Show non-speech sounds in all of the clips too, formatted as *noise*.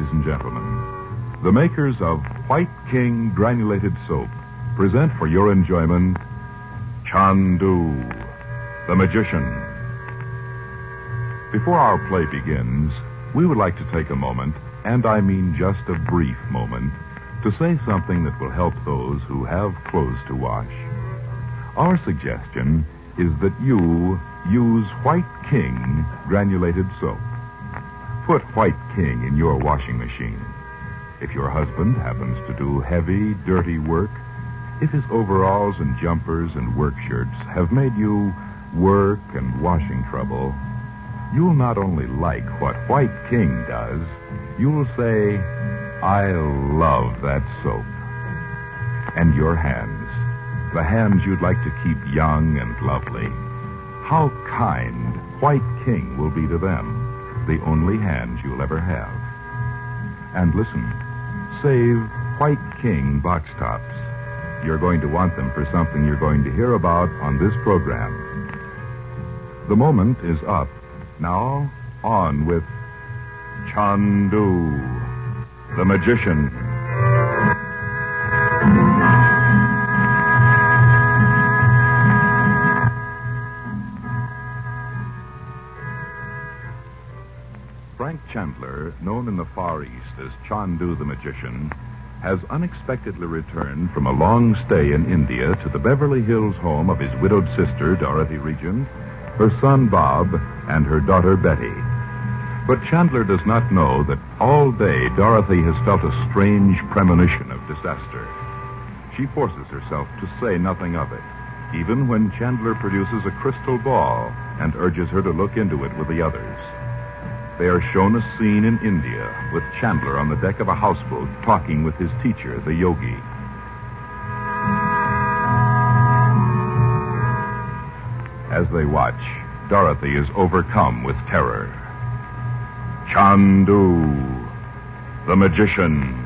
Ladies and gentlemen. The makers of White King Granulated Soap present for your enjoyment Chandu, the magician. Before our play begins, we would like to take a moment, and I mean just a brief moment, to say something that will help those who have clothes to wash. Our suggestion is that you use White King granulated soap. Put White King in your washing machine. If your husband happens to do heavy, dirty work, if his overalls and jumpers and work shirts have made you work and washing trouble, you'll not only like what White King does, you'll say, I love that soap. And your hands, the hands you'd like to keep young and lovely, how kind White King will be to them, the only hands you'll ever have. And listen, save White King box tops. You're going to want them for something you're going to hear about on this program. The moment is up. Now, on with Chandu, the magician. Far East as Chandu the Magician, has unexpectedly returned from a long stay in India to the Beverly Hills home of his widowed sister, Dorothy Regent, her son Bob, and her daughter Betty. But Chandler does not know that all day Dorothy has felt a strange premonition of disaster. She forces herself to say nothing of it, even when Chandler produces a crystal ball and urges her to look into it with the others. They are shown a scene in India with Chandler on the deck of a houseboat talking with his teacher, the yogi. As they watch, Dorothy is overcome with terror. Chandu, the magician.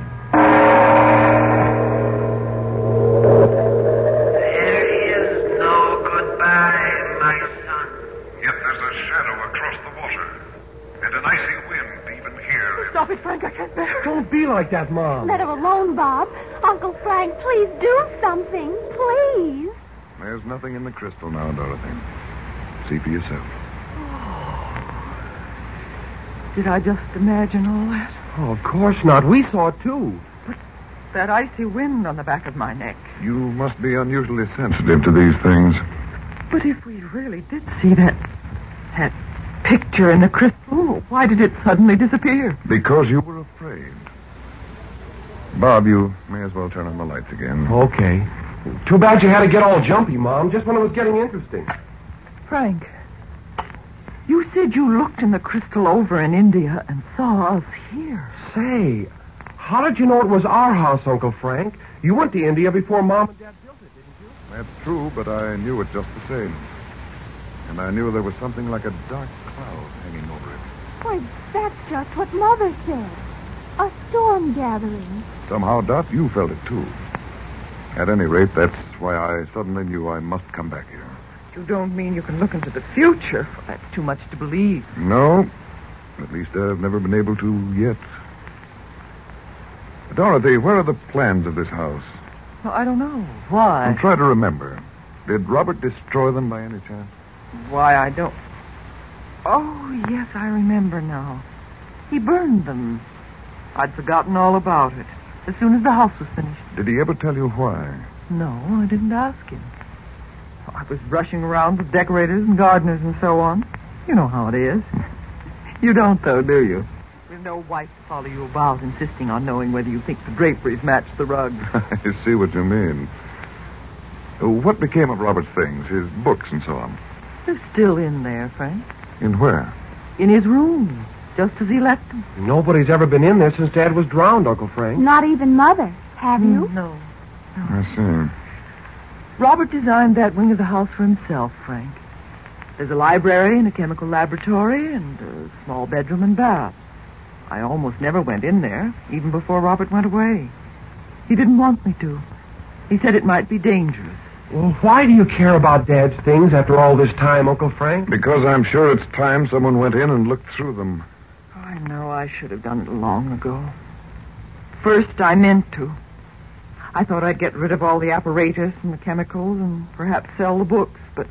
Here. Frank. I can't bear it. Don't be like that, Mom. Let her alone, Bob. Uncle Frank, please do something. Please. There's nothing in the crystal now, Dorothy. See for yourself. Oh. Did I just imagine all that? Oh, of course not. We saw it, too. But that icy wind on the back of my neck. You must be unusually sensitive to these things. But if we really did see that that picture in the crystal, why did it suddenly disappear? Because you were afraid. Bob, you may as well turn on the lights again. Okay. Too bad you had to get all jumpy, Mom, just when it was getting interesting. Frank, you said you looked in the crystal over in India and saw us here. Say, how did you know it was our house, Uncle Frank? You went to India before Mom and Dad built it, didn't you? That's true, but I knew it just the same. And I knew there was something like a dark cloud hanging over it. Why, that's just what Mother said. A storm gathering. Somehow, Dot, you felt it too. At any rate, that's why I suddenly knew I must come back here. You don't mean you can look into the future? That's too much to believe. No. At least I've never been able to yet. Dorothy, where are the plans of this house? Well, I don't know. Why? I'm trying to remember. Did Robert destroy them by any chance? Why, I don't. Oh, yes, I remember now. He burned them. I'd forgotten all about it as soon as the house was finished. Did he ever tell you why? No, I didn't ask him. I was rushing around with decorators and gardeners and so on. You know how it is. You don't, though, do you? With no wife to follow you about, insisting on knowing whether you think the draperies match the rug. *laughs* I see what you mean. What became of Robert's things, his books and so on? They're still in there, Frank. In where? In his room, just as he left them. Nobody's ever been in there since Dad was drowned, Uncle Frank. Not even Mother. Have you? Mm, no. I see. Robert designed that wing of the house for himself, Frank. There's a library and a chemical laboratory and a small bedroom and bath. I almost never went in there, even before Robert went away. He didn't want me to. He said it might be dangerous. Well, why do you care about Dad's things after all this time, Uncle Frank? Because I'm sure it's time someone went in and looked through them. Oh, I know I should have done it long ago. First, I meant to. I thought I'd get rid of all the apparatus and the chemicals and perhaps sell the books, but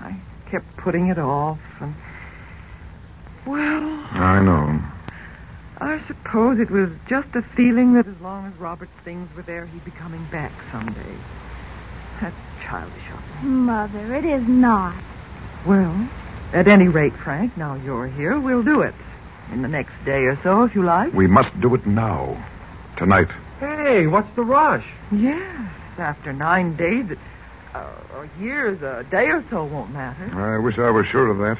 I kept putting it off and. Well, I know. I suppose it was just a feeling that as long as Robert's things were there, he'd be coming back someday. That's childish of me. Mother, it is not. Well, at any rate, Frank, now you're here, we'll do it. In the next day or so, if you like. We must do it now. Tonight. Hey, what's the rush? Yes, after nine days, uh, or years, a day or so won't matter. I wish I were sure of that.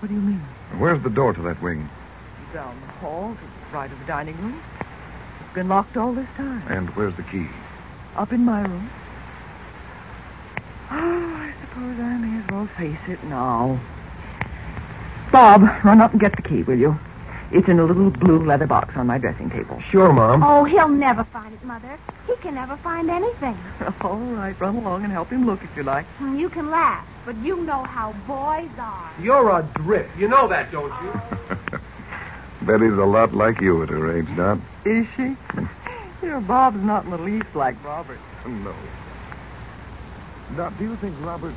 What do you mean? Where's the door to that wing? Down the hall to the right of the dining room. It's been locked all this time. And where's the key? Up in my room. Oh, I suppose I may as well face it now. Bob, run up and get the key, will you? It's in a little blue leather box on my dressing table. Sure, Mom. Oh, he'll never find it, Mother. He can never find anything. *laughs* All right, run along and help him look if you like. Hmm, you can laugh, but you know how boys are. You're a drip. You know that, don't you? *laughs* Betty's a lot like you at her age, Dot. Is she? Hmm. Your Bob's not in the least like Robert. No. Dot, do you think Robert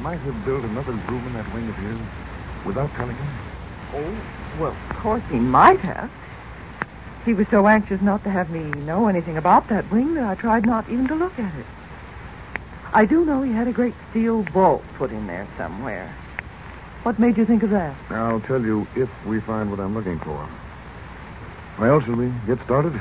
might have built another room in that wing of his without telling him? Oh, well, of course he might have. He was so anxious not to have me know anything about that wing that I tried not even to look at it. I do know he had a great steel vault put in there somewhere. What made you think of that? I'll tell you if we find what I'm looking for. Well, shall we get started?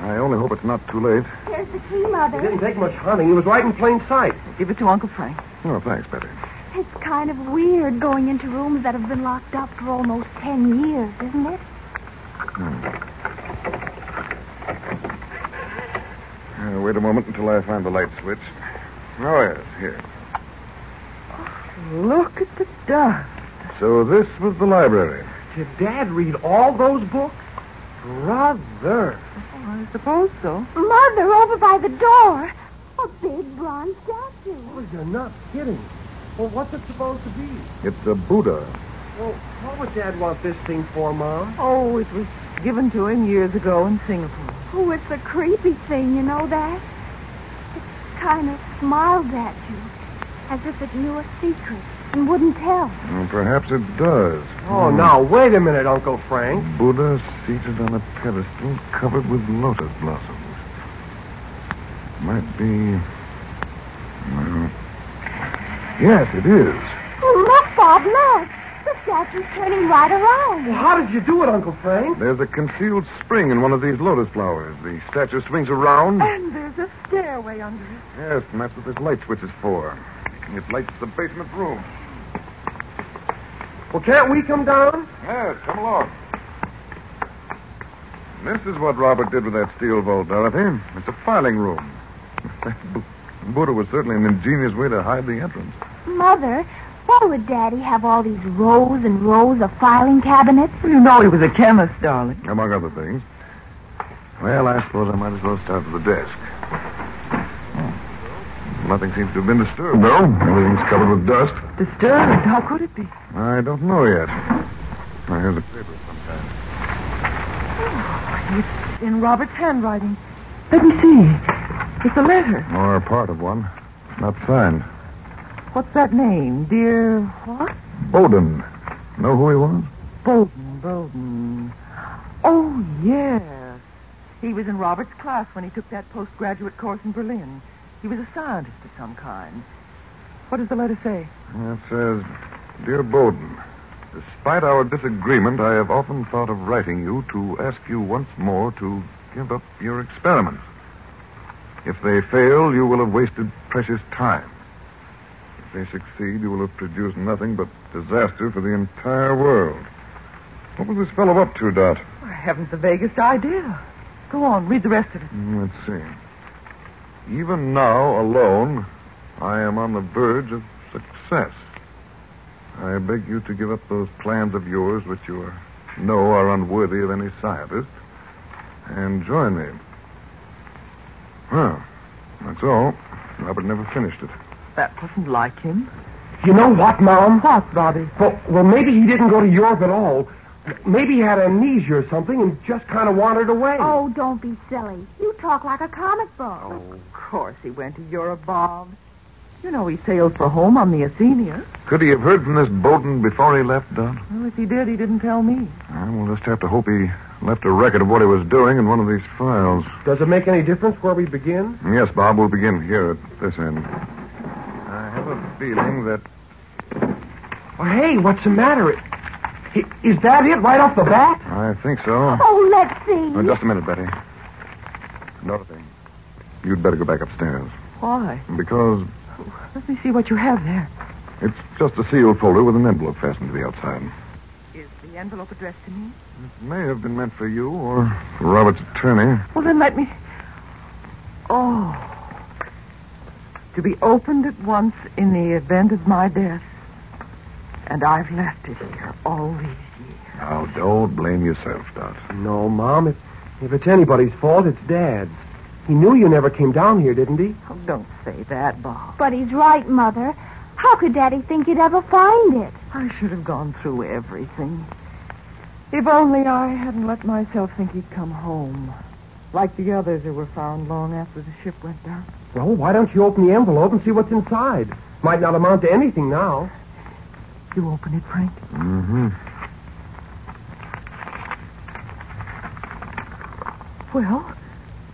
I only hope it's not too late. Here's the key, Mother. It didn't take much hunting. He was right in plain sight. Give it to Uncle Frank. Oh, thanks, Betty. It's kind of weird going into rooms that have been locked up for almost ten years, isn't it? Uh, wait a moment until I find the light switch. Oh, yes, here. Look at the dust. So this was the library. Did Dad read all those books? Brother. Oh, I suppose so. Mother, over by the door. A big bronze statue. Oh, you're not kidding. Well, what's it supposed to be? It's a Buddha. Well, what would Dad want this thing for, Mom? Oh, it was given to him years ago in Singapore. Oh, it's a creepy thing, you know that? It kind of smiled at you, as if it knew a secret and wouldn't tell. Well, perhaps it does. Oh, now, wait a minute, Uncle Frank. Buddha seated on a pedestal covered with lotus blossoms. Might be. Well, yes, it is. Oh, look, Bob, look. The statue's turning right around. Well, how did you do it, Uncle Frank? There's a concealed spring in one of these lotus flowers. The statue swings around. And there's a stairway under it. Yes, and that's what this light switch is for. It lights the basement room. Well, can't we come down? Yes, come along. This is what Robert did with that steel vault, Dorothy. It's a filing room. *laughs* Buddha was certainly an ingenious way to hide the entrance. Mother, why would Daddy have all these rows and rows of filing cabinets? Well, you know he was a chemist, darling. Among other things. Well, I suppose I might as well start with the desk. Nothing seems to have been disturbed, though. Everything's covered with dust. Disturbed? How could it be? I don't know yet. Now, here's a paper sometime. Oh, it's in Robert's handwriting. Let me see. It's a letter. Or a part of one. Not signed. What's that name? Dear what? Bowden. Know who he was? Bowden, Bowden. Oh, yes. He was in Robert's class when he took that postgraduate course in Berlin. He was a scientist of some kind. What does the letter say? It says, Dear Bowden, despite our disagreement, I have often thought of writing you to ask you once more to give up your experiments. If they fail, you will have wasted precious time. If they succeed, you will have produced nothing but disaster for the entire world. What was this fellow up to, Dot? I haven't the vaguest idea. Go on, read the rest of it. Mm, Let's see. Even now, alone, I am on the verge of success. I beg you to give up those plans of yours which you are, know are unworthy of any scientist and join me. Well, that's all. Robert never finished it. That wasn't like him. You know what, Mom? What, Bobby? Well, well, maybe he didn't go to Europe at all. Maybe he had amnesia or something and just kind of wandered away. Oh, don't be silly. You talk like a comic book. Oh, of course he went to Europe, Bob. You know he sailed for home on the Athenia. Could he have heard from this Bowden before he left, Don? Well, if he did, he didn't tell me. Uh, we'll just have to hope he left a record of what he was doing in one of these files. Does it make any difference where we begin? Yes, Bob, we'll begin here at this end. I have a feeling that Well, hey, what's the matter? I- Is that it right off the bat? I think so. Oh, let's see. Oh, just a minute, Betty. Another thing. You'd better go back upstairs. Why? Because Let me see what you have there. it's just a sealed folder with an envelope fastened to the outside. Is the envelope addressed to me? It may have been meant for you or for Robert's attorney. Well, then let me. Oh. To be opened at once in the event of my death. And I've left it here all these years. Now, don't blame yourself, Dot. No, Mom. If, if it's anybody's fault, it's Dad's. He knew you never came down here, didn't he? Oh, don't say that, Bob. But he's right, Mother. How could Daddy think you'd ever find it? I should have gone through everything. If only I hadn't let myself think he'd come home. Like the others who were found long after the ship went down. Well, why don't you open the envelope and see what's inside? Might not amount to anything now. You open it, Frank. Mm-hmm. Well,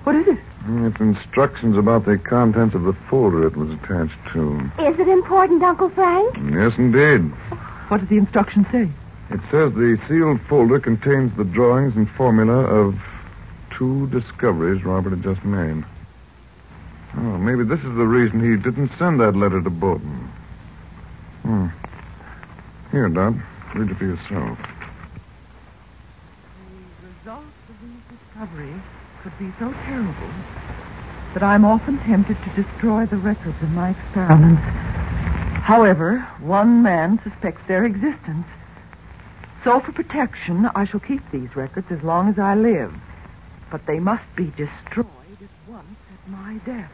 what is it? It's instructions about the contents of the folder it was attached to. Is it important, Uncle Frank? Yes, indeed. What does the instruction say? It says the sealed folder contains the drawings and formula of two discoveries Robert had just made. Oh, maybe this is the reason he didn't send that letter to Bowden. Hmm. Here, Dot. Read it for yourself. The results of these discoveries could be so terrible that I'm often tempted to destroy the records of my experiments. However, one man suspects their existence. So for protection, I shall keep these records as long as I live. But they must be destroyed at once at my death.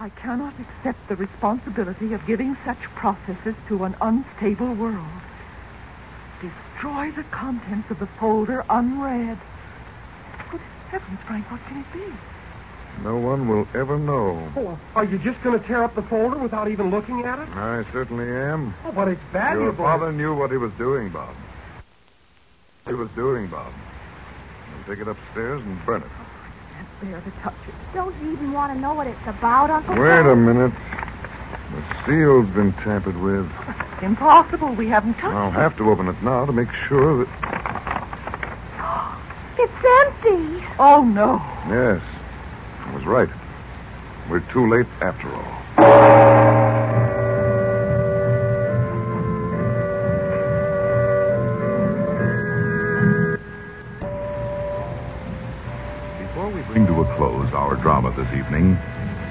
I cannot accept the responsibility of giving such processes to an unstable world. Destroy the contents of the folder unread. Good heavens, Frank, what can it be? No one will ever know. Oh, are you just going to tear up the folder without even looking at it? I certainly am. Oh, but it's valuable. Your father knew what he was doing, Bob. He was doing, Bob. I'll take it upstairs and burn it. Can't bear to touch it. Don't you even want to know what it's about, Uncle Wait Frank? a minute. The seal's been tampered with. Impossible. We haven't touched I'll it. have to open it now to make sure that. *gasps* It's empty. Oh, no. Yes, I was right. We're too late after all. Close our drama this evening,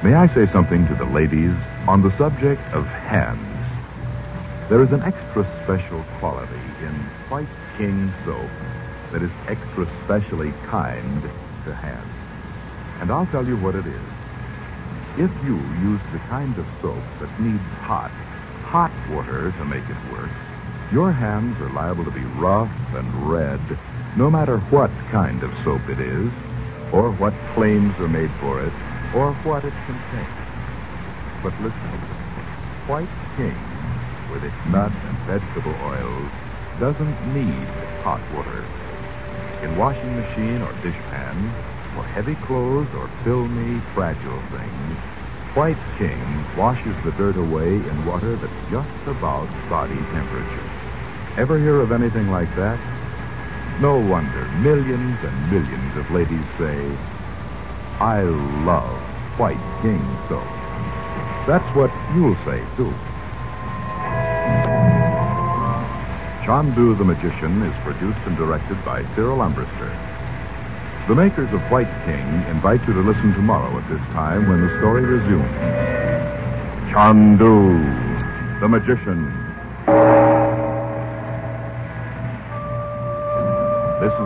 may I say something to the ladies on the subject of hands? There is an extra special quality in White King soap that is extra specially kind to hands. And I'll tell you what it is. If you use the kind of soap that needs hot, hot water to make it work, your hands are liable to be rough and red, no matter what kind of soap it is, or what claims are made for it, or what it contains. But listen, White King, with its nut and vegetable oils, doesn't need hot water. In washing machine or dishpan, for heavy clothes or filmy, fragile things, White King washes the dirt away in water that's just about body temperature. Ever hear of anything like that? No wonder millions and millions of ladies say, I love White King soap. That's what you'll say, too. Chandu the Magician is produced and directed by Cyril Armbrister. The makers of White King invite you to listen tomorrow at this time when the story resumes. Chandu the Magician.